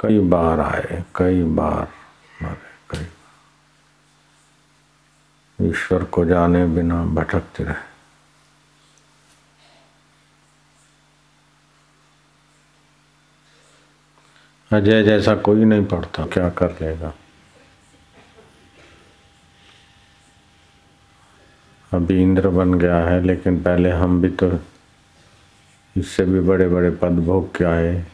कई बार आए, कई बार मरे, कई बार। ईश्वर को जाने बिना भटकते रहे। अजय जैसा कोई नहीं पढ़ता, क्या कर लेगा? अभी इंद्र बन गया है, लेकिन पहले हम भी तो इससे भी बड़े बड़े पद भोग के आए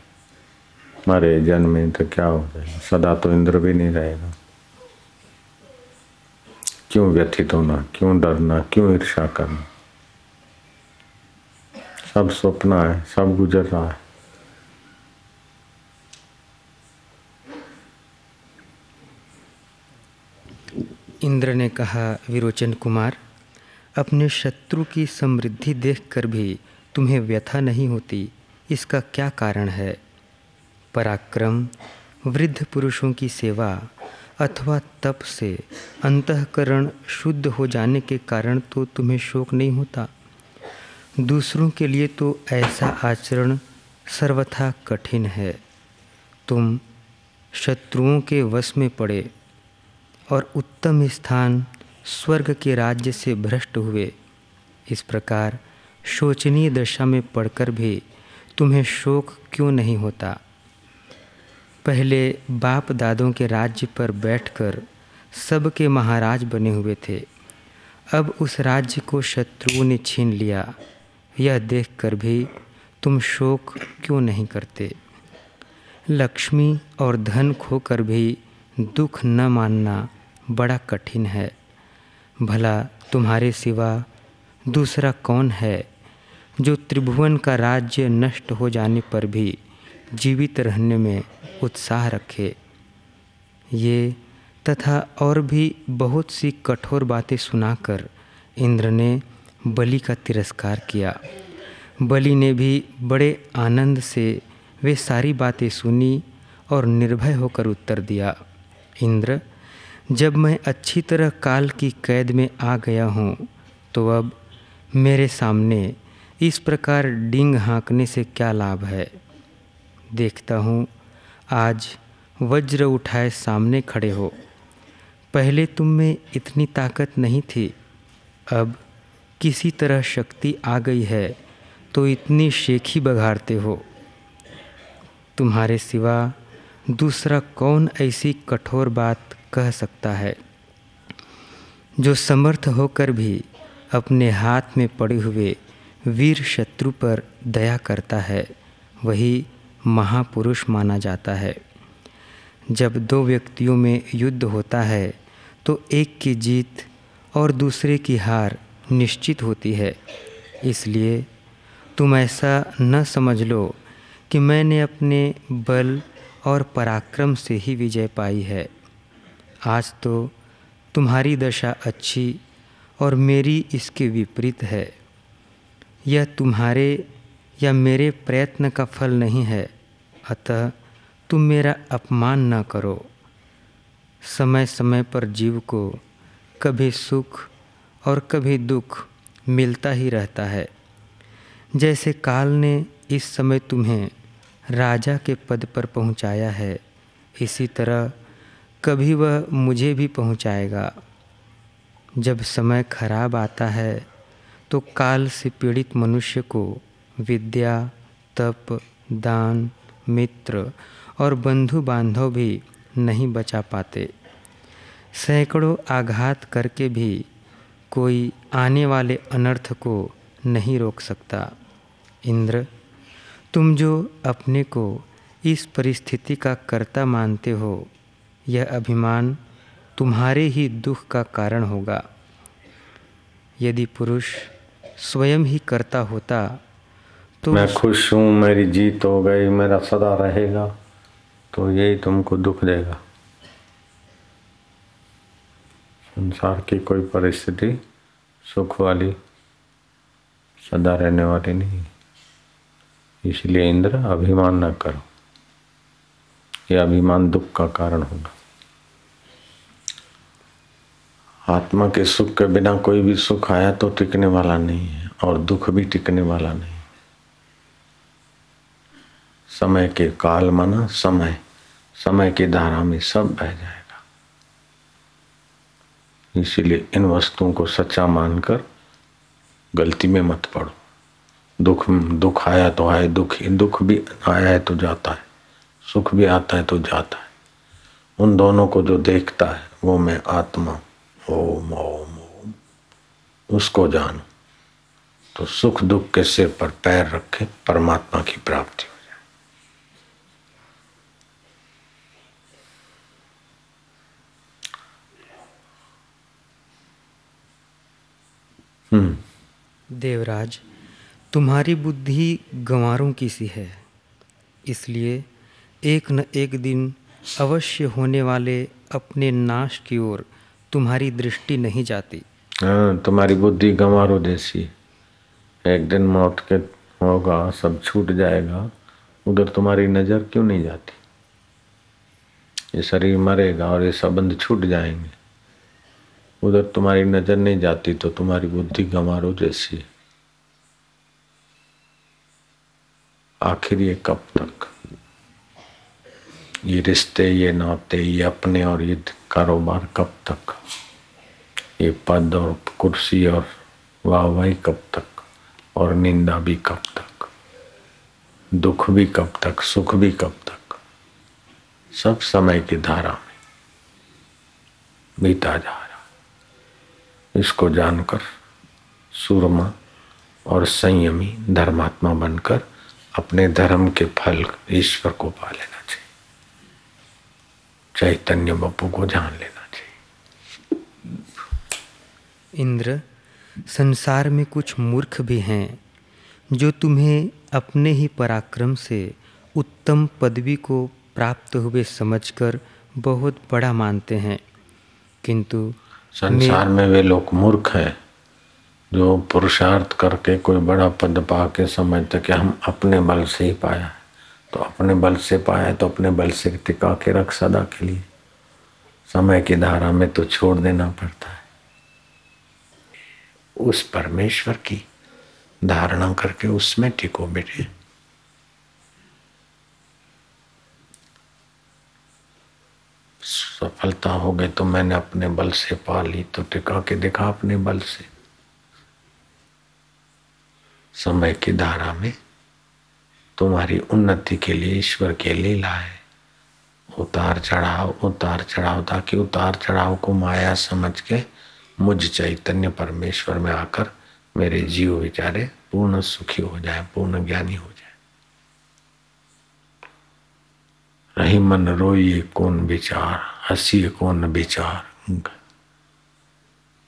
मरे जन्मे तो क्या हो जाएगा सदा तो इंद्र भी नहीं रहेगा। क्यों व्यथित होना? क्यों डरना? क्यों ईर्षा करना? सब स्वप्न है, सब गुजर रहा है। इंद्र ने कहा, विरोचन कुमार, अपने शत्रु की समृद्धि देखकर भी तुम्हें व्यथा नहीं होती। इसका क्या कारण है? पराक्रम, वृद्ध पुरुषों की सेवा अथवा तप से अंतकरण शुद्ध हो जाने के कारण तो तुम्हें शोक नहीं होता। दूसरों के लिए तो ऐसा आचरण सर्वथा कठिन है। तुम शत्रुओं के वश में पड़े और उत्तम स्थान स्वर्ग के राज्य से भ्रष्ट हुए। इस प्रकार शोचनीय दशा में पड़कर भी तुम्हें शोक क्यों नहीं होता? पहले बाप दादों के राज्य पर बैठकर सबके महाराज बने हुए थे। अब उस राज्य को शत्रुओं ने छीन लिया। यह देखकर भी तुम शोक क्यों नहीं करते? लक्ष्मी और धन खोकर भी दुख न मानना बड़ा कठिन है। भला तुम्हारे सिवा दूसरा कौन है जो त्रिभुवन का राज्य नष्ट हो जाने पर भी जीवित रहने में उत्साह रखे। ये तथा और भी बहुत सी कठोर बातें सुनाकर इंद्र ने बलि का तिरस्कार किया। बलि ने भी बड़े आनंद से वे सारी बातें सुनी और निर्भय होकर उत्तर दिया, इंद्र, जब मैं अच्छी तरह काल की कैद में आ गया हूँ तो अब मेरे सामने इस प्रकार डिंग हाँकने से क्या लाभ है? देखता हूँ आज वज्र उठाए सामने खड़े हो। पहले तुम में इतनी ताकत नहीं थी। अब किसी तरह शक्ति आ गई है तो इतनी शेखी बघाड़ते हो। तुम्हारे सिवा दूसरा कौन ऐसी कठोर बात कह सकता है? जो समर्थ होकर भी अपने हाथ में पड़े हुए वीर शत्रु पर दया करता है, वही महापुरुष माना जाता है। जब दो व्यक्तियों में युद्ध होता है तो एक की जीत और दूसरे की हार निश्चित होती है। इसलिए तुम ऐसा न समझ लो कि मैंने अपने बल और पराक्रम से ही विजय पाई है। आज तो तुम्हारी दशा अच्छी और मेरी इसके विपरीत है। यह तुम्हारे या मेरे प्रयत्न का फल नहीं है। अतः तुम मेरा अपमान न करो। समय समय पर जीव को कभी सुख और कभी दुख मिलता ही रहता है। जैसे काल ने इस समय तुम्हें राजा के पद पर पहुँचाया है, इसी तरह कभी वह मुझे भी पहुंचाएगा। जब समय खराब आता है तो काल से पीड़ित मनुष्य को विद्या, तप, दान मित्र और बंधु बांधव भी नहीं बचा पाते। सैकड़ों आघात करके भी कोई आने वाले अनर्थ को नहीं रोक सकता। इंद्र, तुम जो अपने को इस परिस्थिति का कर्ता मानते हो, यह अभिमान तुम्हारे ही दुख का कारण होगा। यदि पुरुष स्वयं ही करता होता तो मैं खुश हूँ मेरी जीत हो गई मेरा सदा रहेगा तो यही तुमको दुख देगा। संसार की कोई परिस्थिति सुख वाली सदा रहने वाली नहीं। इसलिए इंद्र अभिमान न करो। यह अभिमान दुख का कारण होगा। आत्मा के सुख के बिना कोई भी सुख आया तो टिकने वाला नहीं है और दुख भी टिकने वाला नहीं। समय के काल माना समय समय की धारा में सब बह जाएगा। इसीलिए इन वस्तुओं को सच्चा मानकर गलती में मत पड़ो। दुख दुख आया तो आए, दुख दुख भी आया है तो जाता है, सुख भी आता है तो जाता है। उन दोनों को जो देखता है, वो मैं आत्मा ओम ओम ओम। उसको जानो। तो सुख दुख के सिर पर पैर रखे, परमात्मा की प्राप्ति हो जाए हम्म देवराज तुम्हारी बुद्धि गंवारों की सी है। इसलिए एक न एक दिन अवश्य होने वाले अपने नाश की ओर तुम्हारी दृष्टि नहीं जाती। हाँ तुम्हारी बुद्धि गंवारों जैसी। एक दिन मौत के होगा सब छूट जाएगा उधर तुम्हारी नज़र क्यों नहीं जाती? ये शरीर मरेगा और ये संबंध छूट जाएँगे। उधर तुम्हारी नज़र नहीं जाती तो तुम्हारी बुद्धि गंवारो जैसी। आखिर ये कब तक? ये रिश्ते, ये नाते, ये अपने और ये कारोबार कब तक? ये पद और कुर्सी और वाहवाही कब तक? और निंदा भी कब तक? दुख भी कब तक? सुख भी कब तक? सब समय की धारा में बीता जा इसको जानकर सूरमा और संयमी धर्मात्मा बनकर अपने धर्म के फल ईश्वर को पा लेना चाहिए। चैतन्य बप्पू को जान लेना चाहिए। इंद्र, संसार में कुछ मूर्ख भी हैं जो तुम्हें अपने ही पराक्रम से उत्तम पदवी को प्राप्त हुए समझकर बहुत बड़ा मानते हैं। किंतु संसार में वे लोग मूर्ख हैं जो पुरुषार्थ करके कोई बड़ा पद पा के समझते कि हम अपने बल से ही पाया है। तो अपने बल से पाया है तो अपने बल से टिका के रख सदा के लिए। समय की धारा में तो छोड़ देना पड़ता है। उस परमेश्वर की धारणा करके उसमें टिको बेटे। सफलता हो गई तो मैंने अपने बल से पा ली। तो टिका के देखा अपने बल से। समय की धारा में तुम्हारी उन्नति के लिए ईश्वर के लीला है। उतार चढ़ाव उतार चढ़ाव, ताकि उतार चढ़ाव को माया समझ के मुझ चैतन्य परमेश्वर में आकर मेरे जीव विचारे पूर्ण सुखी हो जाए, पूर्ण ज्ञानी हो जाए रही मन रोइए कौन विचार, हसीए कौन विचार।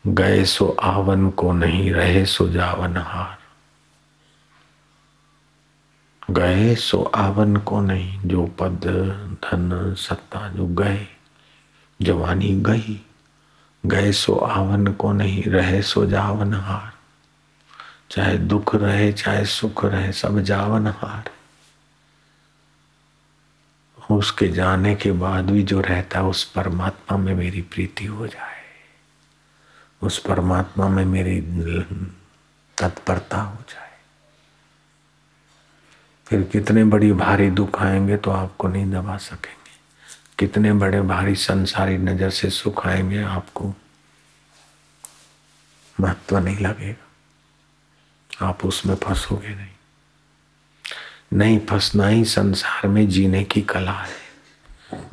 गए सो आवन को नहीं, रहे सो जावन हार। गए सो आवन को नहीं, जो पद, धन, सत्ता, जो गए, जवानी गई। गए सो आवन को नहीं, रहे सो जावन हार। चाहे दुख रहे, चाहे सुख रहे, सब जावन हार। उसके जाने के बाद भी जो रहता है, उस परमात्मा में मेरी प्रीति हो जाए। उस परमात्मा में मेरी तत्परता हो जाए। फिर कितने बड़ी भारी दुख आएँगे तो आपको नहीं दबा सकेंगे। कितने बड़े भारी संसारी नज़र से सुख आएँगे, आपको महत्व नहीं लगेगा। आप उसमें फंसोगे नहीं। नहीं फंसना ही संसार में जीने की कला है।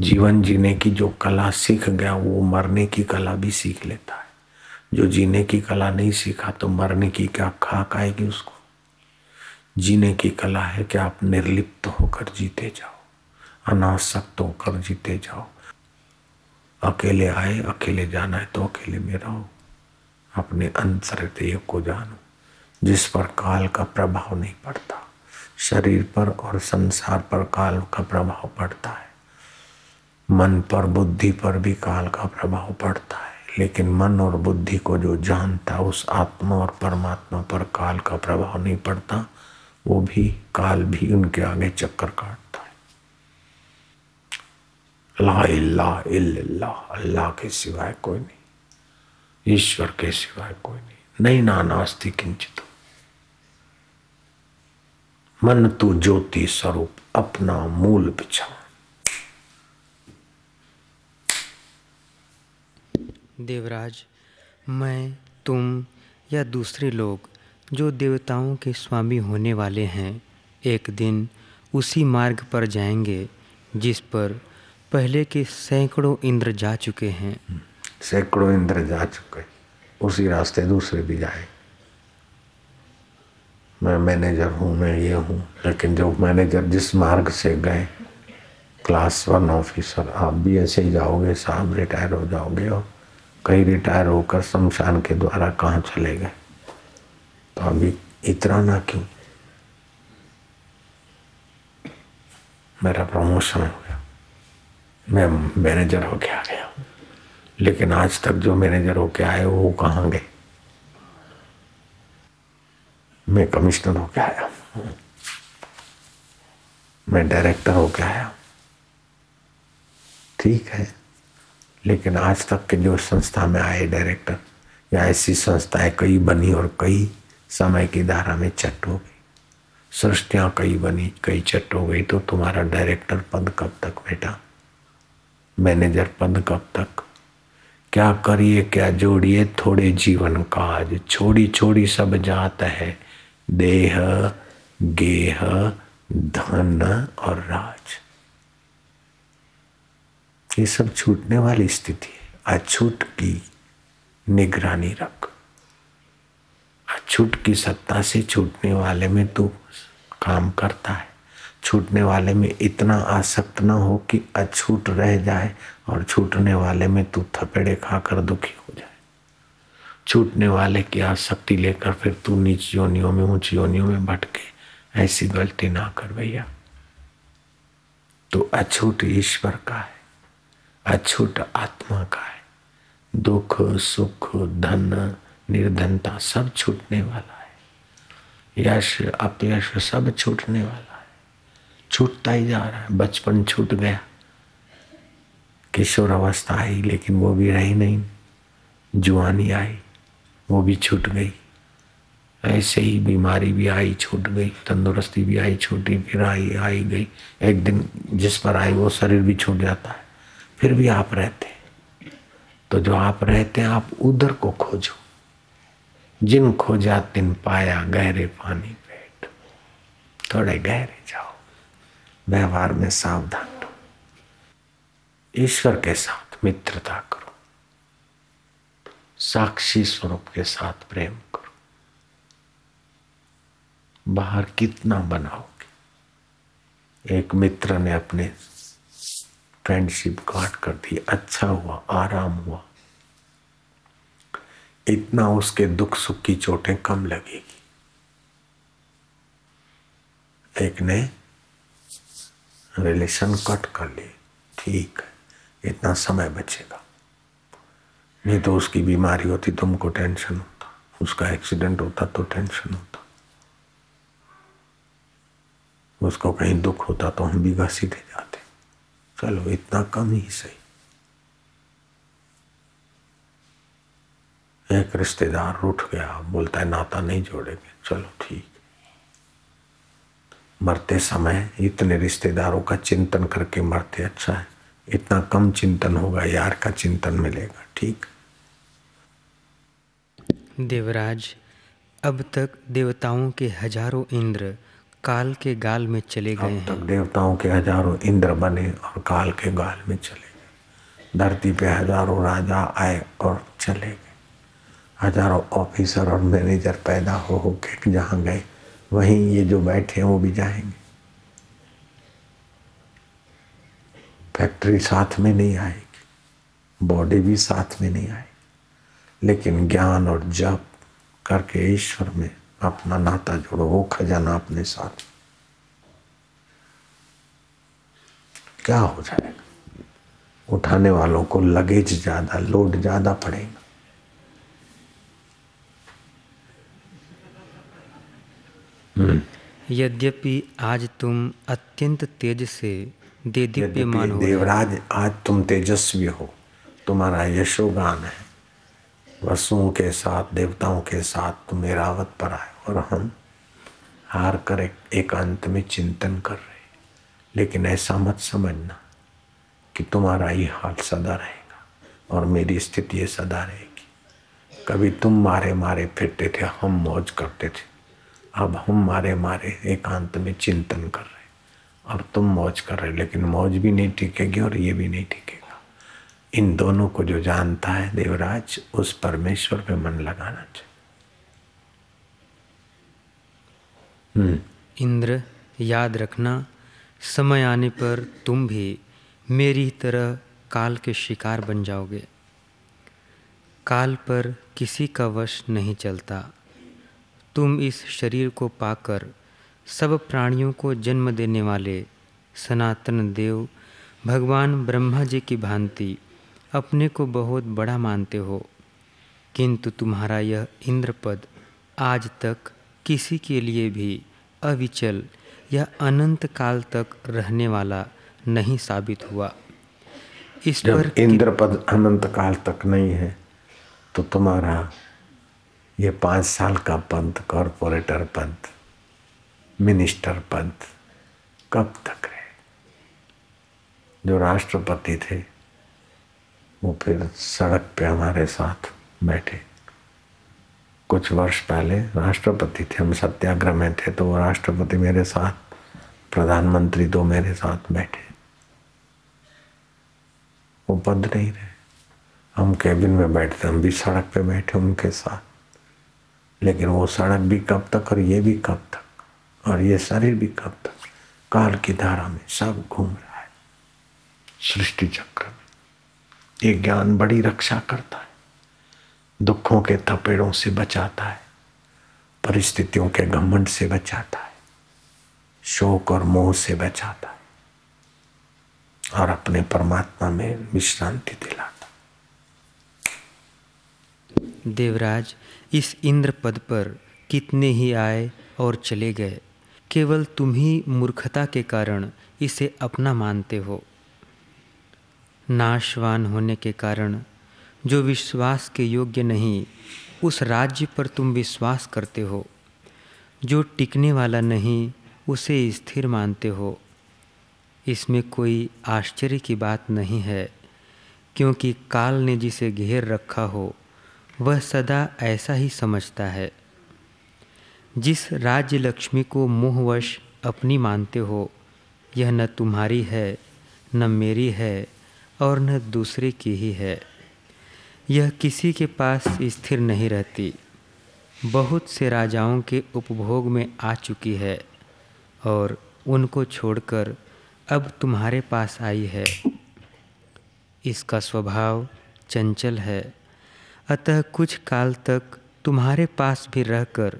जीवन जीने की जो कला सीख गया, वो मरने की कला भी सीख लेता है। जो जीने की कला नहीं सीखा तो मरने की क्या खाक आएगी उसको? जीने की कला है कि आप निर्लिप्त होकर जीते जाओ, अनासक्त होकर जीते जाओ। अकेले आए, अकेले जाना है तो अकेले में रहो। अपने अंतर को जानो, जिस पर काल का प्रभाव नहीं पड़ता। शरीर पर और संसार पर काल का प्रभाव पड़ता है। मन पर, बुद्धि पर भी काल का प्रभाव पड़ता है। लेकिन मन और बुद्धि को जो जानता, उस आत्मा और परमात्मा पर काल का प्रभाव नहीं पड़ता, वो भी काल भी उनके आगे चक्कर काटता है। ला इल्ला इल्लाह अल्लाह के सिवाय कोई नहीं, ईश्वर के सिवाय कोई नहीं नहीं नानास्ति किंचित मन तू ज्योति स्वरूप अपना मूल बिछा। देवराज मैं तुम या दूसरे लोग जो देवताओं के स्वामी होने वाले हैं एक दिन उसी मार्ग पर जाएँगे जिस पर पहले के सैकड़ों इंद्र जा चुके हैं। सैकड़ों इंद्र जा चुके उसी रास्ते दूसरे भी जाएँगे मैं मैनेजर हूँ, मैं ये हूँ। लेकिन जो मैनेजर जिस मार्ग से गए क्लास वन ऑफिसर आप भी ऐसे ही जाओगे, साहब रिटायर हो जाओगे और कहीं रिटायर होकर शमशान के द्वारा कहाँ चले गए? तो अभी इतना ना क्यों मेरा प्रमोशन हो गया। मैं मैनेजर होके आ गया। लेकिन आज तक जो मैनेजर होके आए, वो कहाँ गए? मैं कमिश्नर होके आया। मैं डायरेक्टर होके आया। ठीक है। लेकिन आज तक के जो संस्था में आए डायरेक्टर या ऐसी संस्थाएँ कई बनी और कई समय की धारा में चट हो गई। सृष्टियाँ कई बनी, कई चट हो गई तो तुम्हारा डायरेक्टर पद कब तक बेटा मैनेजर पद कब तक? क्या करिए, क्या जोड़िए, थोड़े जीवन काज छोड़ी छोड़ी सब जात है। देह, गेह, धन और राज। ये सब छूटने वाली स्थिति है। अछूट की निगरानी रख। अछूट की सत्ता से छूटने वाले में तू काम करता है। छूटने वाले में इतना आसक्त ना हो कि अछूट रह जाए और छूटने वाले में तू थपेड़े खाकर दुखी हो जाए। छूटने वाले की आसक्ति लेकर फिर तू नीच योनियों में, ऊँची योनियों में भटके। ऐसी गलती ना कर भैया। तो अछूट ईश्वर का है अछूट आत्मा का है। दुख, सुख, धन, निर्धनता सब छूटने वाला है। यश, अपयश सब छूटने वाला है। छूटता ही जा रहा है, बचपन छूट गया। किशोर अवस्था आई, लेकिन वो भी रही नहीं। जुआनी आई वो भी छूट गई। ऐसे ही बीमारी भी आई, छूट गई, तंदुरुस्ती भी आई, छूटी, फिर आई आई गई। एक दिन जिस पर आई, वो शरीर भी छूट जाता है। फिर भी आप रहते तो जो आप रहते हैं, आप उधर को खोजो। जिन खोजा, तिन पाया गहरे पानी पेट। थोड़े गहरे जाओ। व्यवहार में सावधान रहो। ईश्वर के साथ मित्रता करो। साक्षी स्वरूप के साथ प्रेम करो। बाहर कितना बनाओगे? एक मित्र ने अपने फ्रेंडशिप काट कर दी अच्छा हुआ, आराम हुआ। इतना उसके दुख सुख की चोटें कम लगेगी। एक ने रिलेशन कट कर ली। ठीक है, इतना समय बचेगा। नहीं तो उसकी बीमारी होती, तुमको टेंशन होता। उसका एक्सीडेंट होता तो टेंशन होता। उसको कहीं दुख होता तो हम भी घसीटे जाते। चलो, इतना कम ही सही। एक रिश्तेदार उठ गया, बोलता है, नाता नहीं जोड़ेंगे। चलो, ठीक। मरते समय इतने रिश्तेदारों का चिंतन करके मरते अच्छा है। इतना कम चिंतन होगा, यार का चिंतन मिलेगा, ठीक। देवराज अब तक देवताओं के हज़ारों इंद्र काल के गाल में चले गए अब तक देवताओं के हज़ारों इंद्र बने और काल के गाल में चले गए। धरती पे हज़ारों राजा आए और चले गए। हज़ारों ऑफिसर और मैनेजर पैदा हो हो के जहाँ गए वहीं ये जो बैठे हैं वो भी जाएँगे। फैक्ट्री साथ में नहीं आएगी बॉडी भी साथ में नहीं आएगी। लेकिन ज्ञान और जप करके ईश्वर में अपना नाता जोड़ो वो खजाना अपने साथ। क्या हो जाएगा? उठाने वालों को लगेज ज़्यादा लोड ज़्यादा पड़ेगा। यद्यपि आज तुम अत्यंत तेज से दे हो देवराज आज तुम तेजस्वी हो। तुम्हारा यशोगान है। वसुओं के साथ, देवताओं के साथ तुम रावत पर आए और हम हार कर एक एकांत में चिंतन कर रहे लेकिन ऐसा मत समझना कि तुम्हारा ही हाल सदा रहेगा और मेरी स्थिति ये सदा रहेगी। कभी तुम मारे मारे फिरते थे, हम मौज करते थे। अब हम मारे मारे एकांत में चिंतन कर रहे अब तुम मौज कर रहे लेकिन मौज भी नहीं टिकेगी और ये भी नहीं टिकेगा। इन दोनों को जो जानता है देवराज, उस परमेश्वर पे मन लगाना चाहिए। हम्म। इंद्र, याद रखना, समय आने पर तुम भी मेरी तरह काल के शिकार बन जाओगे। काल पर किसी का वश नहीं चलता। तुम इस शरीर को पाकर सब प्राणियों को जन्म देने वाले सनातन देव, भगवान ब्रह्मा जी की भांति अपने को बहुत बड़ा मानते हो। किंतु तुम्हारा यह इंद्रपद आज तक किसी के लिए भी अविचल या अनंत काल तक रहने वाला नहीं साबित हुआ। इस जब पर इंद्रपद अनंत काल तक नहीं है तो तुम्हारा ये पाँच साल का पंथ कॉरपोरेटर पंथ मिनिस्टर पंथ कब तक रहे? जो राष्ट्रपति थे वो फिर सड़क पे हमारे साथ बैठे। कुछ वर्ष पहले राष्ट्रपति थे, हम सत्याग्रह में थे तो वो राष्ट्रपति मेरे साथ, प्रधानमंत्री दो मेरे साथ बैठे। वो पद नहीं रहे। हम कैबिन में बैठते, हम भी सड़क पे बैठे उनके साथ। लेकिन वो सड़क भी कब तक और ये भी कब तक, और ये शरीर भी कब तक, काल की धारा में सब घूम रहा है। सृष्टि चक्र में। ये ज्ञान बड़ी रक्षा करता है। दुखों के थपेड़ों से बचाता है। परिस्थितियों के घमंड से बचाता है। शोक और मोह से बचाता है। और अपने परमात्मा में विश्रांति दिलाता देवराज, इस इंद्र पद पर कितने ही आए और चले गए, केवल तुम ही मूर्खता के कारण इसे अपना मानते हो। नाशवान होने के कारण, जो विश्वास के योग्य नहीं, उस राज्य पर तुम विश्वास करते हो। जो टिकने वाला नहीं, उसे स्थिर मानते हो। इसमें कोई आश्चर्य की बात नहीं है, क्योंकि काल ने जिसे घेर रखा हो, वह सदा ऐसा ही समझता है। जिस राज्य लक्ष्मी को मोहवश अपनी मानते हो, यह न तुम्हारी है, न मेरी है और न दूसरे की ही है। यह किसी के पास स्थिर नहीं रहती। बहुत से राजाओं के उपभोग में आ चुकी है और उनको छोड़कर अब तुम्हारे पास आई है। इसका स्वभाव चंचल है। अतः कुछ काल तक तुम्हारे पास भी रहकर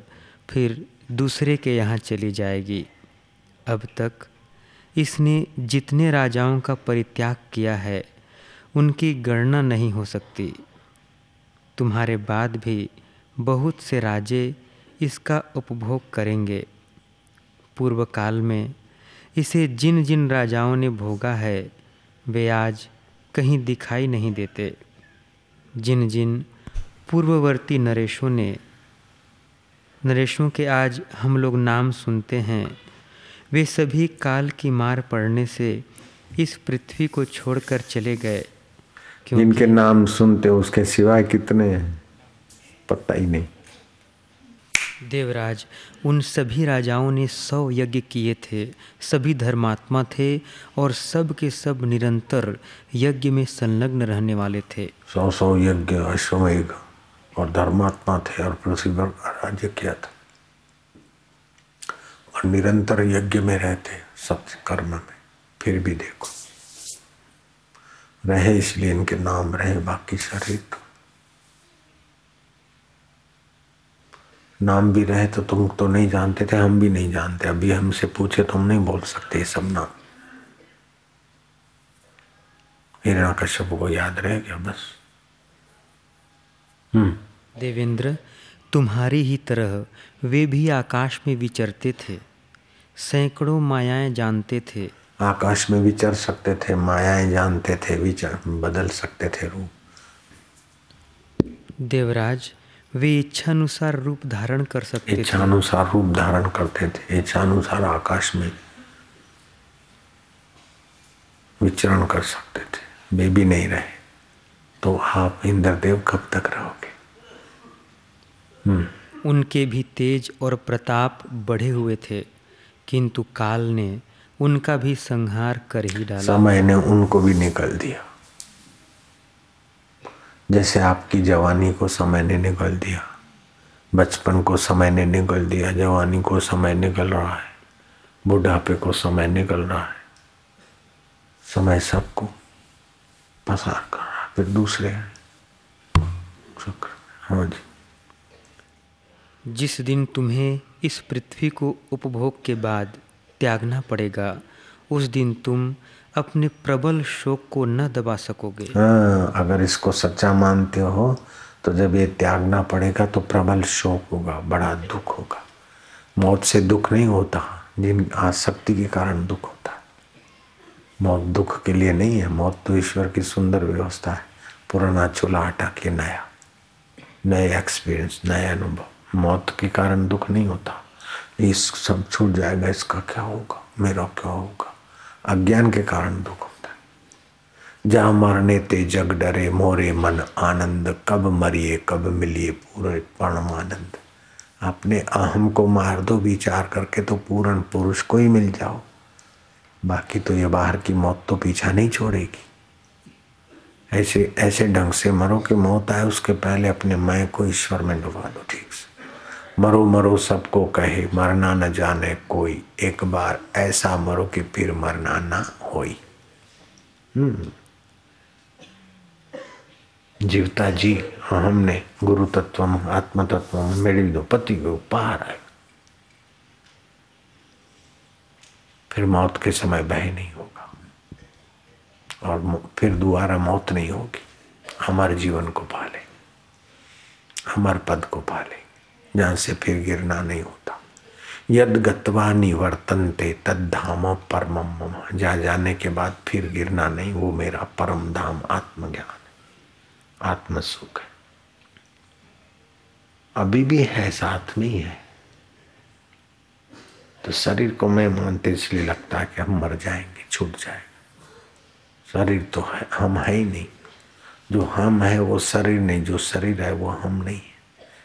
फिर दूसरे के यहाँ चली जाएगी। अब तक इसने जितने राजाओं का परित्याग किया है उनकी गणना नहीं हो सकती। तुम्हारे बाद भी बहुत से राजे इसका उपभोग करेंगे। पूर्व काल में इसे जिन जिन राजाओं ने भोगा है, वे आज कहीं दिखाई नहीं देते। जिन जिन पूर्ववर्ती नरेशों ने, नरेशों के आज हम लोग नाम सुनते हैं, वे सभी काल की मार पड़ने से इस पृथ्वी को छोड़कर चले गए। जिनके नाम सुनते हो उसके सिवाय कितने हैं? पता ही नहीं। देवराज उन सभी राजाओं ने सौ यज्ञ किए थे सभी धर्मात्मा थे और सब के सब निरंतर यज्ञ में संलग्न रहने वाले थे। सौ सौ यज्ञ अश्वमेघ और धर्मात्मा थे और पृथ्वी पर राज्य किया था। और निरंतर यज्ञ में रहते सत्य कर्म में। फिर भी देखो। रहे इसलिए इनके नाम रहे बाकी शरीर तो। नाम भी रहे तो तुम तो नहीं जानते थे, हम भी नहीं जानते। अभी हमसे पूछे तो हम नहीं बोल सकते ये सब नाम। हिरणा कश्यप को याद रहे क्या बस। हम्म। देवेंद्र, तुम्हारी ही तरह वे भी आकाश में विचरते थे, सैकड़ों मायाएँ जानते थे। आकाश में विचर सकते थे मायाएँ जानते थे विचर बदल सकते थे रूप। देवराज वे इच्छानुसार रूप धारण कर सकते इच्छानुसार रूप धारण करते थे इच्छानुसार आकाश में विचरण कर सकते थे। वे भी नहीं रहे। तो आप इंद्रदेव कब तक रहोगे? हम्म। उनके भी तेज और प्रताप बढ़े हुए थे किंतु काल ने उनका भी संहार कर ही डाला। समय ने उनको भी निकल दिया। जैसे आपकी जवानी को समय ने निकल दिया बचपन को समय ने निकल दिया जवानी को समय निकल रहा है बुढ़ापे को समय निकल रहा है। समय सबको पसार कर रहा है फिर दूसरे शुक्र। हाँ जी। जिस दिन तुम्हें इस पृथ्वी को उपभोग के बाद त्यागना पड़ेगा। उस दिन तुम अपने प्रबल शोक को न दबा सकोगे। हाँ अगर इसको सच्चा मानते हो तो जब ये त्यागना पड़ेगा तो प्रबल शोक होगा, बड़ा दुख होगा। मौत से दुख नहीं होता, जिन आसक्ति के कारण दुख होता है। मौत दुख के लिए नहीं है, मौत तो ईश्वर की सुंदर व्यवस्था है। पुराना चूल्हा हटा के नया। नए एक्सपीरियंस नया अनुभव। मौत के कारण दुख नहीं होता। इस सब छूट जाएगा, इसका क्या होगा? मेरा क्या होगा? अज्ञान के कारण दुख होता है। जहाँ मरने ते जग डरे, मोरे मन आनंद, कब मरिए, कब मिलिए पूरे परम आनंद अपने अहम को मार दो, विचार करके तो पूर्ण पुरुष को ही मिल जाओ। बाकी तो ये बाहर की मौत तो पीछा नहीं छोड़ेगी। ऐसे ऐसे ढंग से मरो कि मौत आए, उसके पहले अपने मैं को ईश्वर में डुबा दो, ठीक से। मरो मरो सबको कहे, मरना न जाने कोई। एक बार ऐसा मरो कि फिर मरना ना होई। हम्म। जीवता जी, हमने गुरु तत्व आत्म तत्व मेरी दो पति को पार आए। फिर मौत के समय भय नहीं होगा। और फिर दोबारा मौत नहीं होगी। हमारे जीवन को पाले। हमारे पद को पाले। जहाँ से फिर गिरना नहीं होता। यद गत्वा निवर्तनते तद धाम परम मम। जा जाने के बाद फिर गिरना नहीं, वो मेरा परम धाम आत्मज्ञान आत्म सुख है। अभी भी है, साथ में ही है। तो शरीर को मैं मानते इसलिए लगता है कि हम मर जाएँगे, छूट जाएगा। शरीर तो है, हम है ही नहीं। जो हम है, वो शरीर नहीं, जो शरीर है, वो हम नहीं है।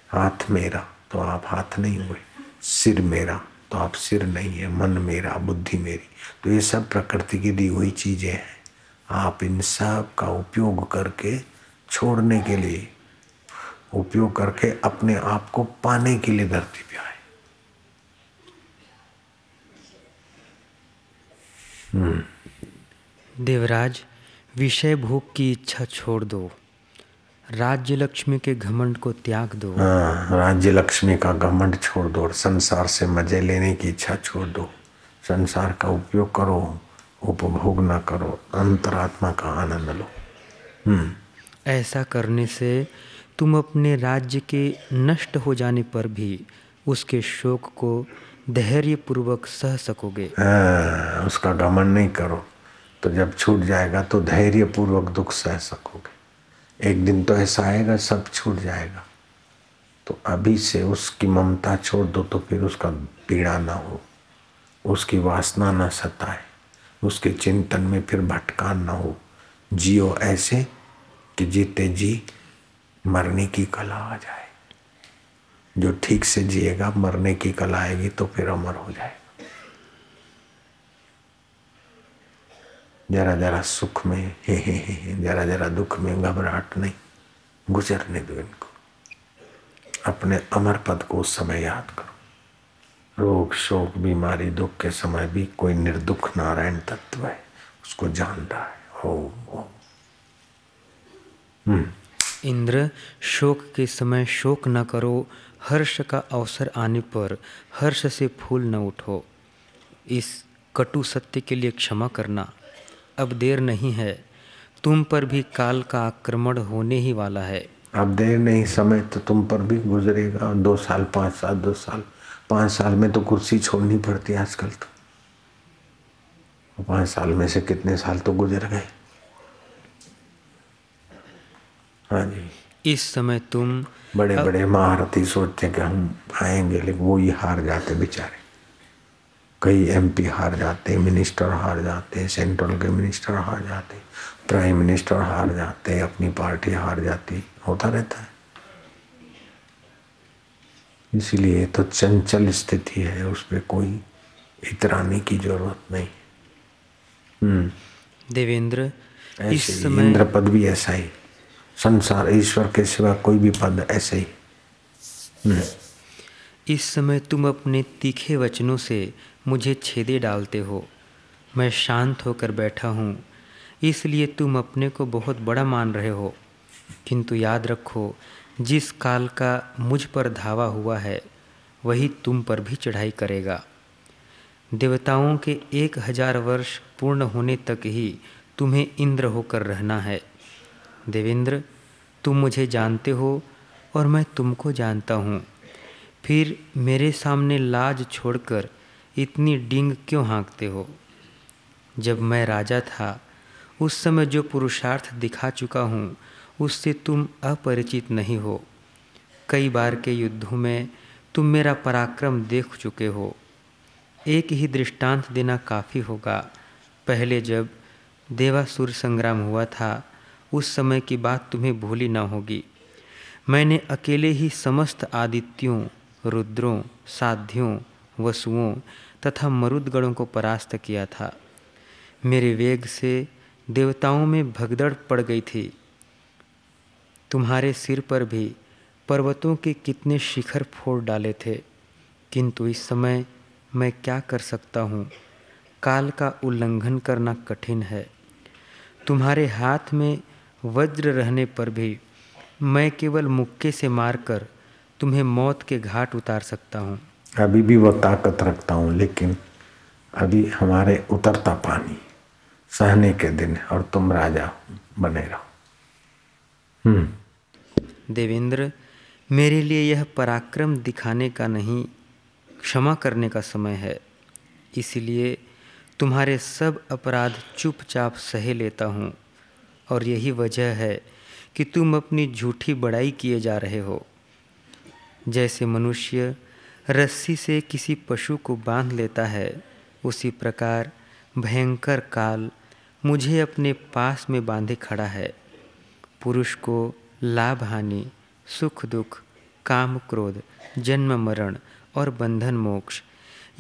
हाथ मेरा। तो आप हाथ नहीं हुए सिर मेरा तो आप सिर नहीं है, मन मेरा, बुद्धि मेरी। तो ये सब प्रकृति की दी हुई चीज़ें हैं। आप इन सब का उपयोग करके छोड़ने के लिए, उपयोग करके अपने आप को पाने के लिए धरती पे आए। हम्म। देवराज, विषय भोग की इच्छा छोड़ दो। राज्य लक्ष्मी के घमंड को त्याग दो। हाँ राज्य लक्ष्मी का घमंड छोड़ दो और संसार से मज़े लेने की इच्छा छोड़ दो। संसार का उपयोग करो उपभोग ना करो अंतरात्मा का आनंद लो। हम्म। ऐसा करने से तुम अपने राज्य के नष्ट हो जाने पर भी उसके शोक को धैर्यपूर्वक सह सकोगे। हाँ, उसका गमन नहीं करो तो जब छूट जाएगा तो धैर्यपूर्वक दुख सह सकोगे। एक दिन तो ऐसा आएगा, सब छूट जाएगा। तो अभी से उसकी ममता छोड़ दो तो फिर उसका पीड़ा ना हो, उसकी वासना ना सताए, उसके चिंतन में फिर भटकान ना हो। जियो ऐसे कि जीते जी मरने की कला आ जाए। जो ठीक से जिएगा, मरने की कला आएगी तो फिर अमर हो जाएगा। जरा जरा सुख में, हे हे हे जरा जरा दुख में घबराहट नहीं, गुजरने दो इनको। अपने अमर पद को उस समय याद करो। रोग, शोक, बीमारी, दुख के समय भी कोई निर्दुख नारायण तत्व है, उसको जान रहा है। ओम ओम। इंद्र, शोक के समय शोक न करो, हर्ष का अवसर आने पर हर्ष से फूल न उठो। इस कटु सत्य के लिए क्षमा करना अब देर नहीं है। तुम पर भी काल का आक्रमण होने ही वाला है। अब देर नहीं समय तो तुम पर भी गुजरेगा। दो साल पाँच साल दो साल पाँच साल में तो कुर्सी छोड़नी पड़ती है आजकल तो। पाँच साल में से कितने साल तो गुजर गए? हाँ जी। इस समय तुम बड़े अब... बड़े महारथी सोचते कि हम आएँगे लेकिन वो ही हार जाते बेचारे। कई एमपी हार जाते मिनिस्टर हार जाते सेंट्रल के मिनिस्टर हार जाते प्राइम मिनिस्टर हार जाते अपनी पार्टी हार जाती होता रहता है। इसलिए तो चंचल स्थिति है उस पर कोई इतराने की ज़रूरत नहीं। हम्म। देवेंद्र इस समय इंद्र पद भी ऐसा ही संसार ईश्वर के सिवा कोई भी पद ऐसे ही। हम्म, इस समय तुम अपने तीखे वचनों से मुझे छेदे डालते हो। मैं शांत होकर बैठा हूँ। इसलिए तुम अपने को बहुत बड़ा मान रहे हो। किंतु याद रखो, जिस काल का मुझ पर धावा हुआ है, वही तुम पर भी चढ़ाई करेगा। देवताओं के एक हज़ार वर्ष पूर्ण होने तक ही तुम्हें इंद्र होकर रहना है। देवेंद्र, तुम मुझे जानते हो और मैं तुमको जानता हूँ। फिर मेरे सामने लाज छोड़कर इतनी डिंग क्यों हाँकते हो? जब मैं राजा था, उस समय जो पुरुषार्थ दिखा चुका हूँ, उससे तुम अपरिचित नहीं हो। कई बार के युद्धों में तुम मेरा पराक्रम देख चुके हो। एक ही दृष्टांत देना काफ़ी होगा। पहले जब देवासुर संग्राम हुआ था, उस समय की बात तुम्हें भूली ना होगी। मैंने अकेले ही समस्त आदित्यों, रुद्रों, साध्यों, वसुओं तथा मरुदगणों को परास्त किया था। मेरे वेग से देवताओं में भगदड़ पड़ गई थी। तुम्हारे सिर पर भी पर्वतों के कितने शिखर फोड़ डाले थे, किंतु इस समय मैं क्या कर सकता हूँ? काल का उल्लंघन करना कठिन है। तुम्हारे हाथ में वज्र रहने पर भी मैं केवल मुक्के से मारकर तुम्हें मौत के घाट उतार सकता हूँ। अभी भी वो ताकत रखता हूँ, लेकिन अभी हमारे उतरता पानी सहने के दिन और तुम राजा बने रहो। हम्म। देवेंद्र, मेरे लिए यह पराक्रम दिखाने का नहीं, क्षमा करने का समय है। इसलिए तुम्हारे सब अपराध चुपचाप सहे लेता हूँ और यही वजह है कि तुम अपनी झूठी बड़ाई किए जा रहे हो। जैसे मनुष्य रस्सी से किसी पशु को बाँध लेता है। उसी प्रकार भयंकर काल मुझे अपने पास में बांधे खड़ा है। पुरुष को लाभ हानि सुख दुख काम क्रोध जन्म मरण और बंधन मोक्ष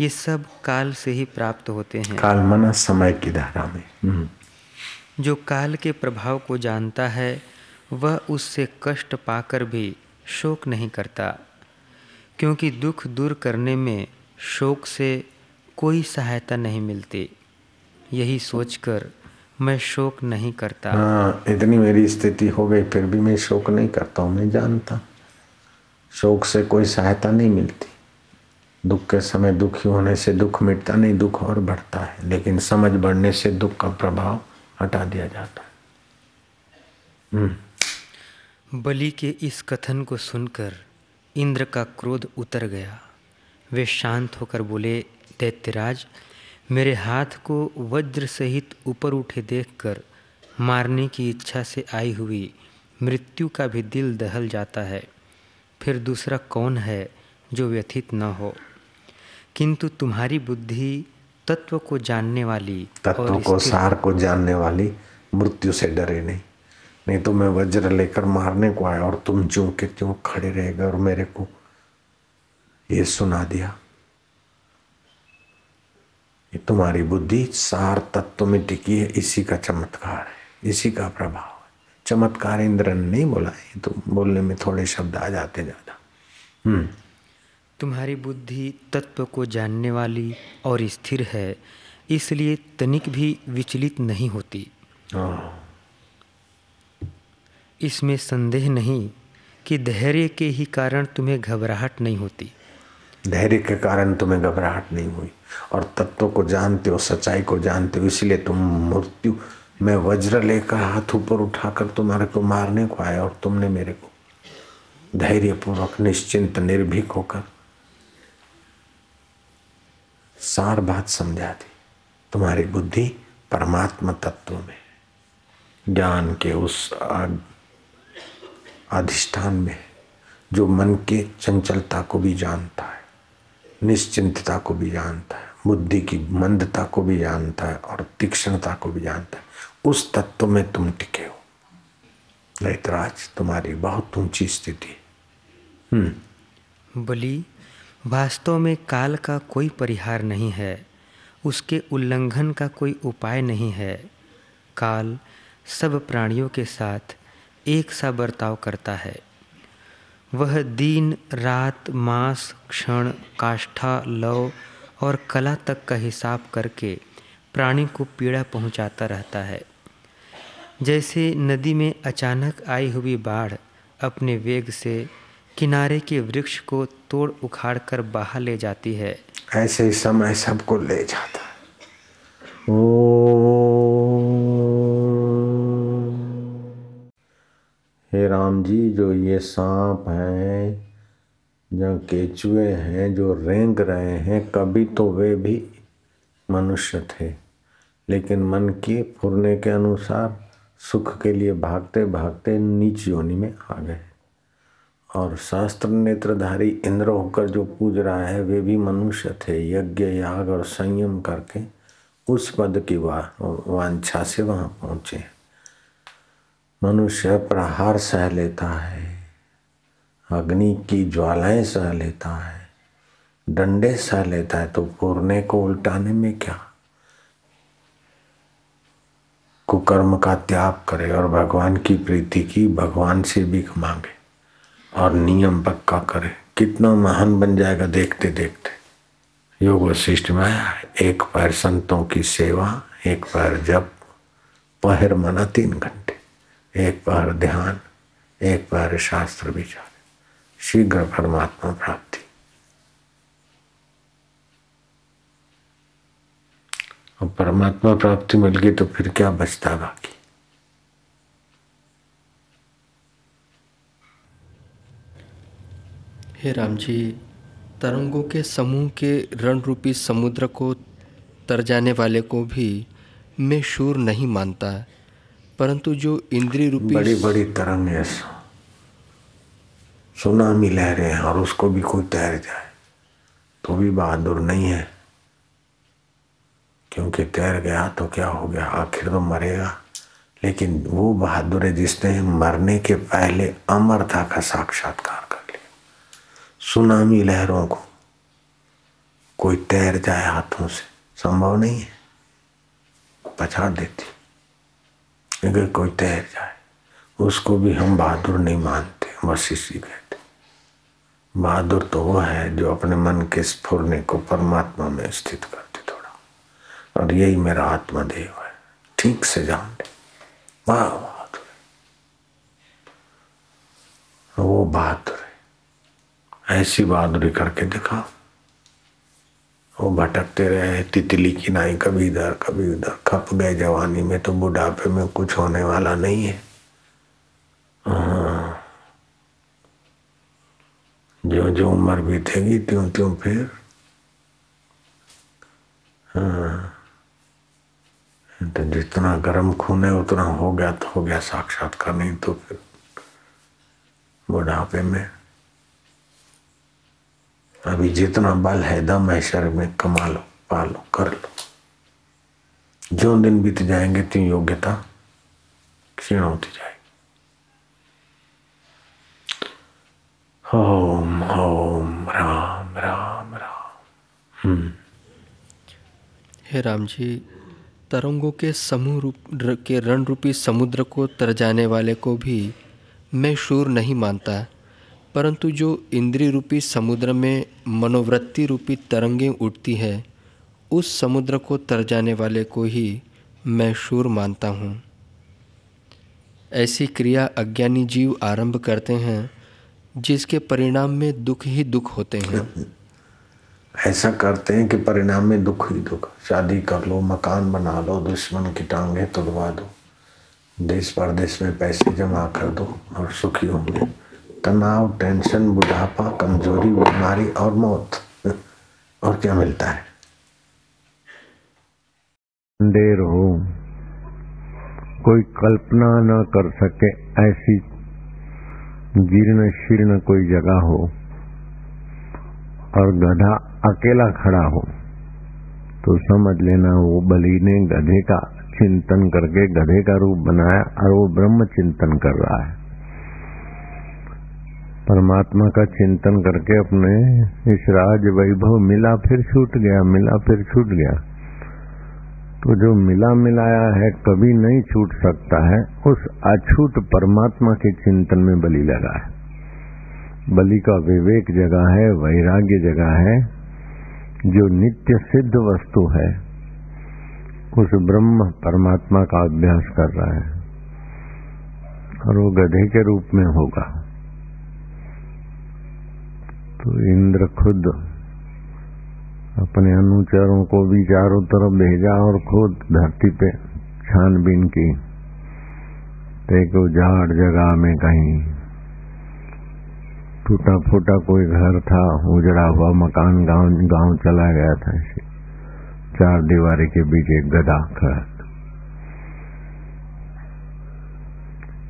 ये सब काल से ही प्राप्त होते हैं। काल मना समय की धारा में। हम्म, जो काल के प्रभाव को जानता है वह उससे कष्ट पाकर भी शोक नहीं करता। क्योंकि दुख दूर करने में शोक से कोई सहायता नहीं मिलती। यही सोचकर मैं शोक नहीं करता। हाँ इतनी मेरी स्थिति हो गई फिर भी मैं शोक नहीं करता हूँ मैं जानता। शोक से कोई सहायता नहीं मिलती। दुख के समय दुखी होने से दुख मिटता नहीं दुख और बढ़ता है। लेकिन समझ बढ़ने से दुख का प्रभाव हटा दिया जाता है। हम्म। बलि के इस कथन को सुनकर इंद्र का क्रोध उतर गया। वे शांत होकर बोले दैत्यराज मेरे हाथ को वज्र सहित ऊपर उठे देखकर मारने की इच्छा से आई हुई मृत्यु का भी दिल दहल जाता है। फिर दूसरा कौन है जो व्यथित न हो? किंतु तुम्हारी बुद्धि तत्व को जानने वाली तत्व को सार को जानने वाली मृत्यु से डरे नहीं। नहीं तो मैं वज्र लेकर मारने को आया और तुम ज्यों के त्यों खड़े रह गए और मेरे को ये सुना दिया। ये तुम्हारी बुद्धि सार तत्व में टिकी है इसी का चमत्कार है इसी का प्रभाव है। चमत्कार इंद्र ने नहीं बोला ये तो बोलने में थोड़े शब्द आ जाते ज़्यादा। हम्म। तुम्हारी बुद्धि तत्व को जानने वाली और स्थिर है इसलिए तनिक भी विचलित नहीं होती। हाँ। इसमें संदेह नहीं कि धैर्य के ही कारण तुम्हें घबराहट नहीं होती। धैर्य के कारण तुम्हें घबराहट नहीं हुई और तत्व को जानते हो, सच्चाई को जानते हो, इसलिए तुम मृत्यु में वज्र लेकर हाथ ऊपर उठाकर तुम्हारे को मारने को आया और तुमने मेरे को धैर्यपूर्वक, निश्चिंत, निर्भीक होकर सार बात समझा दी तुम्हारी बुद्धि परमात्मा तत्व में। ज्ञान के उस अधिष्ठान में, जो मन के चंचलता को भी जानता है, निश्चिंतता को भी जानता है, बुद्धि की मंदता को भी जानता है और तीक्ष्णता को भी जानता है, उस तत्व में तुम टिके हो। तो तुम्हारी बहुत ऊँची स्थिति बोली, वास्तव में काल का कोई परिहार नहीं है, उसके उल्लंघन का कोई उपाय नहीं है। काल सब प्राणियों के साथ एक सा बर्ताव करता है। वह दिन, रात, मास, क्षण, काष्ठा, लव और कला तक का हिसाब करके प्राणी को पीड़ा पहुंचाता रहता है। जैसे नदी में अचानक आई हुई बाढ़ अपने वेग से किनारे के वृक्ष को तोड़ उखाड़ कर बाहर ले जाती है। ऐसे ही समय सबको ले जाता है। ओ हे राम जी, जो ये सांप हैं, जो केचुए हैं, जो रेंग रहे हैं, कभी तो वे भी मनुष्य थे। लेकिन मन के फुरने के अनुसार सुख के लिए भागते भागते नीच योनि में आ गए। और शास्त्र नेत्रधारी इंद्र होकर जो पूज रहा है, वे भी मनुष्य थे। यज्ञ, याग और संयम करके उस पद की वांछा से वहाँ पहुँचे। मनुष्य प्रहार सह लेता है, अग्नि की ज्वालाएँ सह लेता है, डंडे सह लेता है तो पूर्णे को उल्टाने में क्या? कुकर्म का त्याग करे और भगवान की प्रीति की भगवान से भी मांगे और नियम पक्का करे। कितना महान बन जाएगा देखते देखते योग वशिष्ठ में एक पैर संतों की सेवा, एक पैर जब पहर मना तीन घंटे। एक बार ध्यान, एक बार शास्त्र विचार। शीघ्र परमात्मा प्राप्ति। और परमात्मा प्राप्ति मिल गई तो फिर क्या बचता बाकी? हे राम जी तरंगों के समूह के रण रूपी समुद्र को तर जाने वाले को भी मैं शूर नहीं मानता। परंतु जो इंद्रिय रूपी बड़ी बड़ी तरंग सुनामी लहरें हैं और उसको भी कोई तैर जाए तो भी बहादुर नहीं है। क्योंकि तैर गया तो क्या हो गया? आखिर तो मरेगा। लेकिन वो बहादुर है जिसने मरने के पहले अमरता का साक्षात्कार कर लिया। सुनामी लहरों को कोई तैर जाए हाथों से, संभव नहीं है। पछाड़ देती। अगर कोई तैर जाए, उसको भी हम बहादुर नहीं मानते बस इसी कहते बहादुर तो वो है जो अपने मन के स्फुरने को परमात्मा में स्थित करते थोड़ा। और यही मेरा आत्मदेव है। ठीक से जान दे वाह, बहादुर वो बहादुर है। ऐसी बहादुरी करके दिखाओ। वो भटकते रहे, तितली की नाई कभी इधर, कभी उधर। खप गए जवानी में तो बुढ़ापे में कुछ होने वाला नहीं है। हाँ। जो जो उम्र बीतेगी त्यों त्यों फिर। हाँ। तो जितना गर्म खून है, उतना हो गया तो हो गया साक्षात्कार, नहीं तो फिर बुढ़ापे में। अभी जितना बल है, दम है, शरीर में कमा लो पालो कर लो। जो दिन बीत जाएँगे, तीन योग्यता क्षीण होती जाएगी। ओम ओम, राम राम राम। हम्म। हे राम जी तरंगों के समूह रूप, के रण रूपी समुद्र को तर जाने वाले को भी मैं शूर नहीं मानता। परंतु जो इंद्रिय रूपी समुद्र में मनोवृत्ति रूपी तरंगें उठती है, उस समुद्र को तर जाने वाले को ही मैं शूर मानता हूँ। ऐसी क्रिया अज्ञानी जीव आरंभ करते हैं, जिसके परिणाम में दुख ही दुख होते हैं। ऐसा करते हैं कि परिणाम में दुख ही दुख। शादी कर लो, मकान बना लो, दुश्मन की टांगे तुड़वा दो। देश परदेश में पैसे जमा कर दो और सुखी होंगे। तनाव टेंशन बुढ़ापा, कमज़ोरी, बीमारी और मौत, और क्या मिलता है? देर हो। कोई कल्पना न कर सके ऐसी जीर्ण शीर्ण कोई जगह हो और गधा अकेला खड़ा हो तो समझ लेना वो बलि ने गधे का चिंतन करके गधे का रूप बनाया और वो ब्रह्म चिंतन कर रहा है। परमात्मा का चिंतन करके अपने इस राज वैभव मिला फिर छूट गया, मिला फिर छूट गया। तो जो मिला मिलाया है कभी नहीं छूट सकता है, उस अछूट परमात्मा के चिंतन में बलि लगा है। बलि का विवेक जगह है, वैराग्य जगह है, जो नित्य सिद्ध वस्तु है, उस ब्रह्म परमात्मा का अभ्यास कर रहा है और वो गधे के रूप में होगा। तो इंद्र खुद अपने अनुचरों को भी चारों तरफ़ भेजा और खुद धरती पे छानबीन की। देखो झाड़ जगह में कहीं टूटा फूटा कोई घर था, उजड़ा हुआ मकान, गाँव गाँव चला गया था। चार दीवारी के बीच एक गदा खड़ा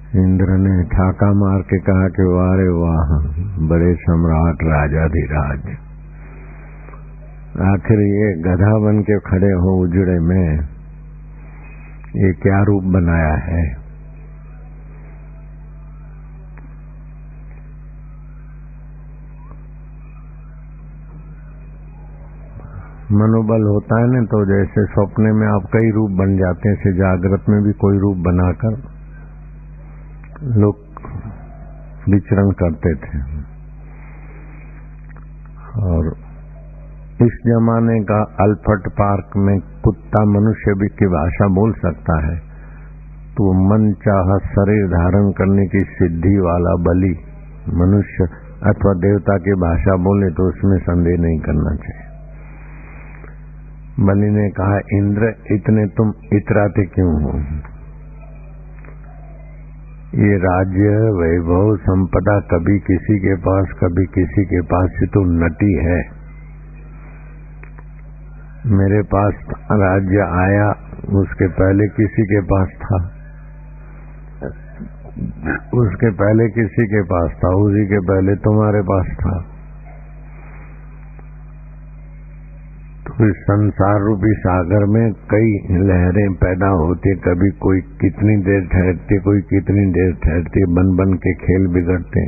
इंद्र ने ठाका मार के कहा कि वारे वाह, बड़े सम्राट राजाधिराज आखिर ये गधा बन के खड़े हो उजड़े में, ये क्या रूप बनाया है? मनोबल होता है ना तो जैसे सपने में आप कई रूप बन जाते हैं, ऐसे जागृत में भी कोई रूप बनाकर। लोग विचरण करते थे। और इस जमाने का अल्फट पार्क में कुत्ता मनुष्य भी की भाषा बोल सकता है। तो मन चाह शरीर धारण करने की सिद्धि वाला बलि मनुष्य अथवा देवता की भाषा बोले तो उसमें संदेह नहीं करना चाहिए। बलि ने कहा, इंद्र, इतने तुम इतराते क्यों हो? ये राज्य वैभव संपदा कभी किसी के पास, कभी किसी के पास से तो नटी है। मेरे पास राज्य आया, उसके पहले किसी के पास था। उसके पहले किसी के पास था, उसी के पहले तुम्हारे पास था। इस संसार रूपी सागर में कई लहरें पैदा होती, कभी कोई कितनी देर ठहरती, कोई कितनी देर ठहरती, बन बन के खेल बिगड़ते।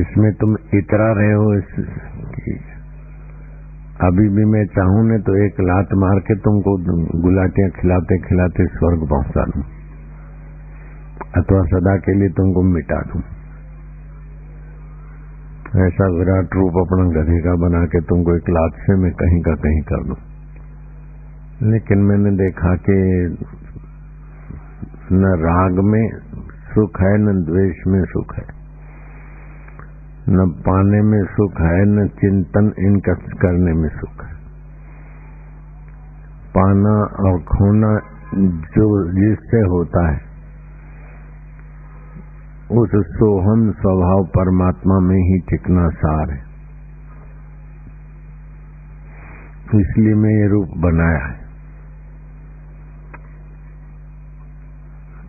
इसमें तुम इतरा रहे हो, इस अभी भी मैं चाहूँ ने तो एक लात मार के तुमको गुलाटियाँ खिलाते खिलाते स्वर्ग पहुँचा दू। अथवा सदा के लिए तुमको मिटा दूँ। ऐसा विराट रूप अपना गधे का बना के तुमको एक लात से मैं कहीं का कहीं कर दू। लेकिन मैंने देखा कि न राग में सुख है, न द्वेष में सुख है। न पाने में सुख है, न चिंतन इनका करने में सुख है। पाना और खोना जो जिससे होता है उस सोहम स्वभाव परमात्मा में ही टिकना सार है। इसलिए मैं ये रूप बनाया है।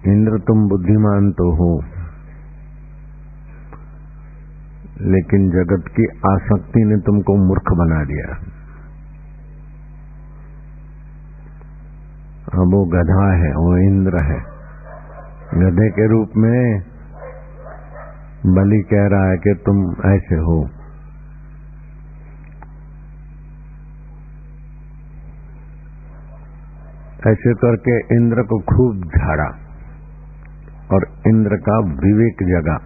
इंद्र, तुम बुद्धिमान तो हो, लेकिन जगत की आसक्ति ने तुमको मूर्ख बना दिया। अब वो गधा है, वो इंद्र है। गधे के रूप में बलि कह रहा है कि तुम ऐसे हो। ऐसे करके इंद्र को खूब झाड़ा और इंद्र का विवेक जगा।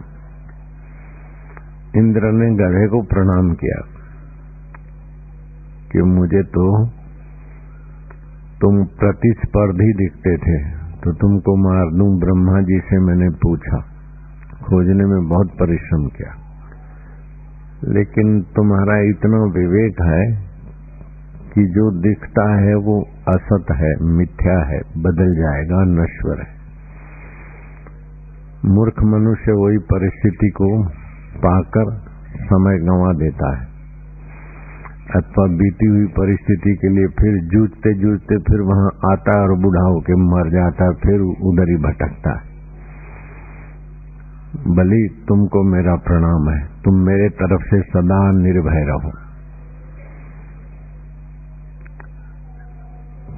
इंद्र ने गधे को प्रणाम किया कि मुझे तो तुम प्रतिस्पर्धी दिखते थे तो तुमको मार दूँ ब्रह्मा जी से मैंने पूछा। खोजने में बहुत परिश्रम किया। लेकिन तुम्हारा इतना विवेक है कि जो दिखता है वो असत है, मिथ्या है, बदल जाएगा, नश्वर है। मूर्ख मनुष्य वही परिस्थिति को पाकर समय गंवा देता है। अथवा बीती हुई परिस्थिति के लिए फिर जूझते जूझते फिर वहाँ आता और बूढ़ा होकर मर जाता है फिर उधर ही भटकता है। बलि, तुमको मेरा प्रणाम है। तुम मेरे तरफ़ से सदा निर्भय रहो।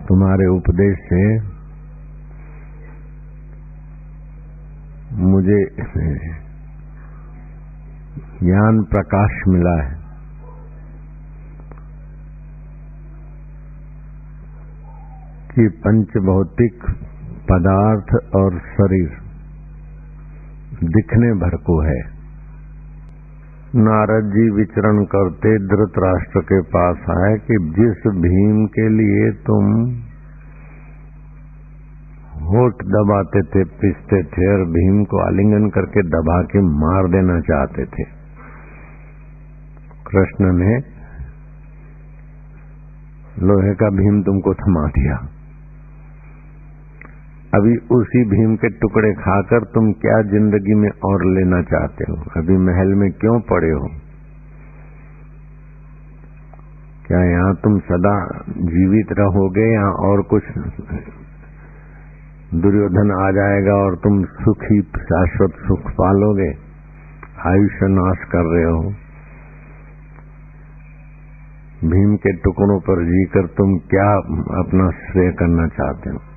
तुम्हारे उपदेश से मुझे, ज्ञान प्रकाश मिला है। कि पंच भौतिक पदार्थ और शरीर दिखने भर को है। नारद जी विचरण करते धृतराष्ट्र के पास आए कि जिस भीम के लिए तुम होठ दबाते थे, पिसते थे और भीम को आलिंगन करके दबा के मार देना चाहते थे। कृष्ण ने लोहे का भीम तुमको थमा दिया। अभी उसी भीम के टुकड़े खाकर तुम क्या ज़िंदगी में और लेना चाहते हो? अभी महल में क्यों पड़े हो? क्या यहाँ तुम सदा जीवित रहोगे या और कुछ? दुर्योधन आ जाएगा और तुम सुखी, शाश्वत सुख पालोगे। आयुष्य नाश कर रहे हो। भीम के टुकड़ों पर जीकर तुम क्या अपना श्रेय करना चाहते हो?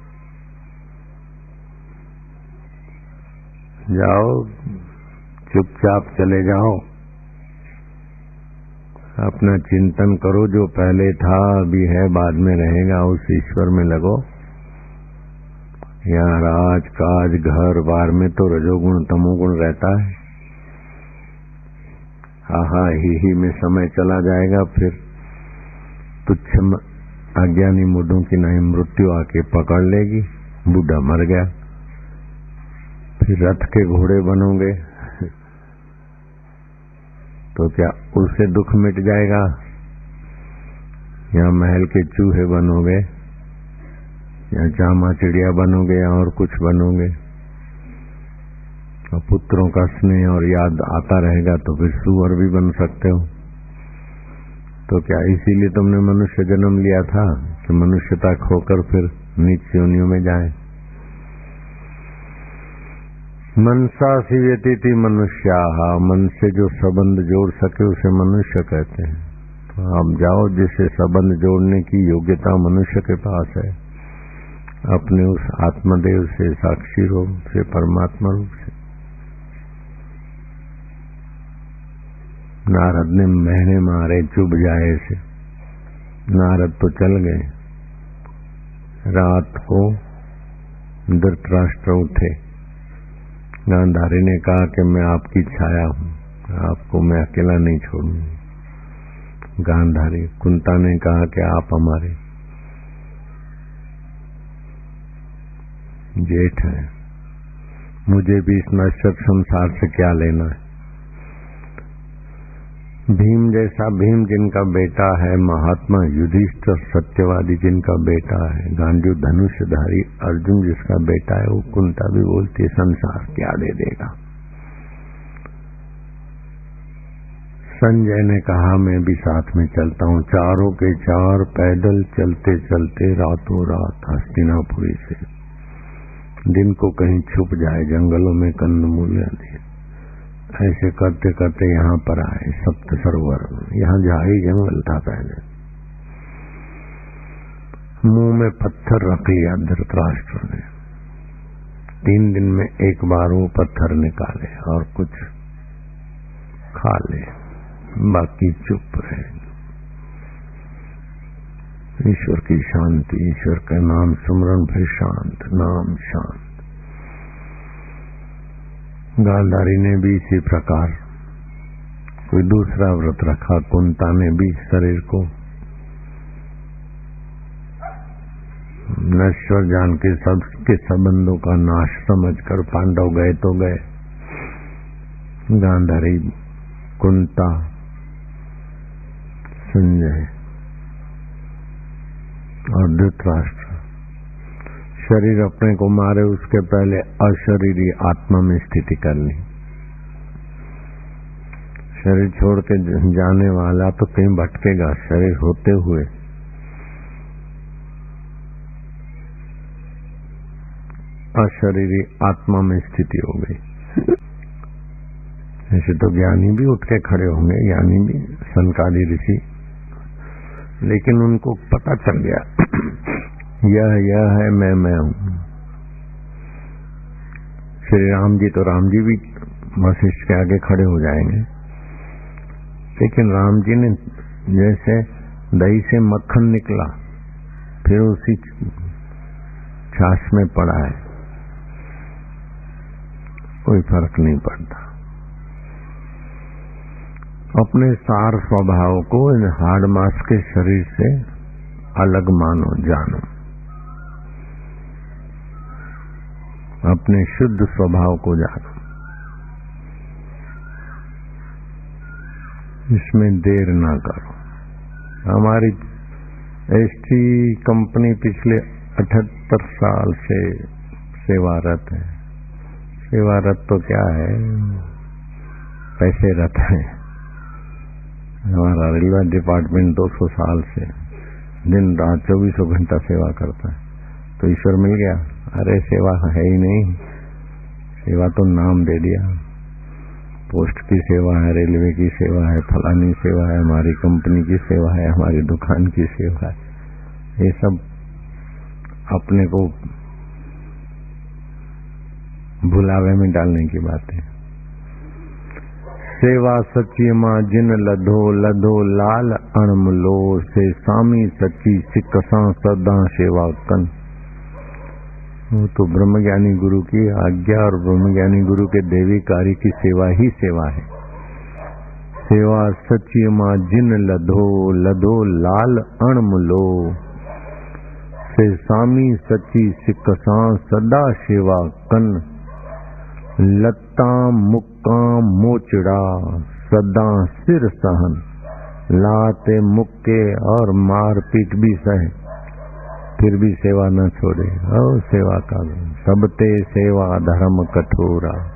जाओ, चुपचाप चले जाओ। अपना चिंतन करो, जो पहले था, अभी है, बाद में रहेगा, उस ईश्वर में लगो। यहाँ राज, काज, घर बार में तो रजोगुण, तमोगुण रहता है। आहा, ही ही में समय चला जाएगा, फिर तुच्छ अज्ञानी मुडों की नहीं, मृत्यु आके पकड़ लेगी, बूढ़ा मर गया। फिर रथ के घोड़े बनोगे। तो क्या उससे दुख मिट जाएगा? या महल के चूहे बनोगे? या जामा चिड़िया बनोगे या और कुछ बनोगे? और पुत्रों का स्नेह और याद आता रहेगा तो फिर सुअर भी बन सकते हो। तो क्या इसीलिए तुमने मनुष्य जन्म लिया था कि मनुष्यता खोकर फिर नीच योनियों में जाए? मनसा सी व्यतीति मनुष्या मन से जो संबंध जोड़ सके, उसे मनुष्य कहते हैं। तो आप जाओ, जिसे संबंध जोड़ने की योग्यता मनुष्य के पास है, अपने उस आत्मदेव से साक्षी रूप से परमात्मा रूप से। नारद ने महीने मारे, चुभ जाए से। नारद तो चल गए। रात को धृतराष्ट्र उठे। गांधारी ने कहा कि मैं आपकी छाया हूँ, आपको मैं अकेला नहीं छोड़ूँगी। गांधारी कुंता ने कहा कि आप हमारे जेठ हैं। मुझे भी इस नश्वर संसार से क्या लेना है? भीम जैसा, भीम जिनका बेटा है, महात्मा युधिष्ठर, सत्यवादी जिनका बेटा है, गांधी धनुषधारी अर्जुन जिसका बेटा है, वो कुंता भी बोलती है, संसार क्या दे देगा। संजय ने कहा, मैं भी साथ में चलता हूँ, चारों के चार पैदल चलते चलते रातों रात हस्तिनापुरी से दिन को कहीं छुप जाए, जंगलों में कंद मूल्य ऐसे करते करते यहाँ पर आए, सप्त सरोवर। यहाँ झाड़ी जंगल था पहले। मुँह में पत्थर रख लिया धृतराष्ट्र ने। तीन दिन में एक बार वो पत्थर निकाले और कुछ खा ले। बाकी चुप रहे। ईश्वर की शांति, ईश्वर के नाम सुमरण, फिर शांत, नाम शांत। गालधारी ने भी इसी प्रकार। कोई दूसरा व्रत रखा, कुंता ने भी शरीर को। नश्वर जान के सबके संबंधों का नाश समझकर पांडव गए तो गए। गांधारी कुंता, संजय और धृतराष्ट्र। शरीर अपने को मारे, उसके पहले अशरीरी आत्मा में स्थिति करनी शरीर छोड़ के जाने वाला तो कहीं भटकेगा, शरीर होते हुए। अशरीरी आत्मा में स्थिति हो गई। ऐसे तो ज्ञानी भी उठ के खड़े होंगे, ज्ञानी भी सनकाली ऋषि। लेकिन उनको पता चल गया। यह यह है, मैं मैं हूँ। श्री राम जी तो राम जी भी वशिष्ठ के आगे खड़े हो जाएँगे। लेकिन राम जी ने जैसे दही से मक्खन निकला, फिर उसी छाछ में पड़ा है। कोई फ़र्क नहीं पड़ता। अपने सार स्वभाव को इन हार्ड मास के शरीर से अलग मानो, जानो। अपने शुद्ध स्वभाव को जानो। इसमें देर ना करो। हमारी एसटी कंपनी पिछले अठहत्तर साल से सेवारत है। सेवारत तो क्या है? पैसे रहते है। हमारा रेलवे डिपार्टमेंट 200 साल से दिन रात चौबीसों घंटा सेवा करता है। तो ईश्वर मिल गया। अरे सेवा है ही नहीं। सेवा तो नाम दे दिया। पोस्ट की सेवा है, रेलवे की सेवा है, फलानी सेवा है, हमारी कंपनी की सेवा है, हमारी दुकान की सेवा है। ये सब अपने को भुलावे में डालने की बात है। सेवा सची माँ जिन लधो लधो लाल अणमलो, से सामी सची सिक सां सदा सेवा कन वो तो ब्रह्मज्ञानी गुरु की आज्ञा और ब्रह्मज्ञानी गुरु के देवी कार्य की सेवा ही सेवा है। सेवा सची माँ जिन लधो लधो लाल अणमलो। से सामी सची सिक सां सदा सेवा कन। लता मुक्का मोचड़ा सदा सिर सहन। लाते मुक्के और मार पीट भी सहे। फिर भी सेवा न छोड़े। और सेवा का सबते सेवा धर्म कठोरा।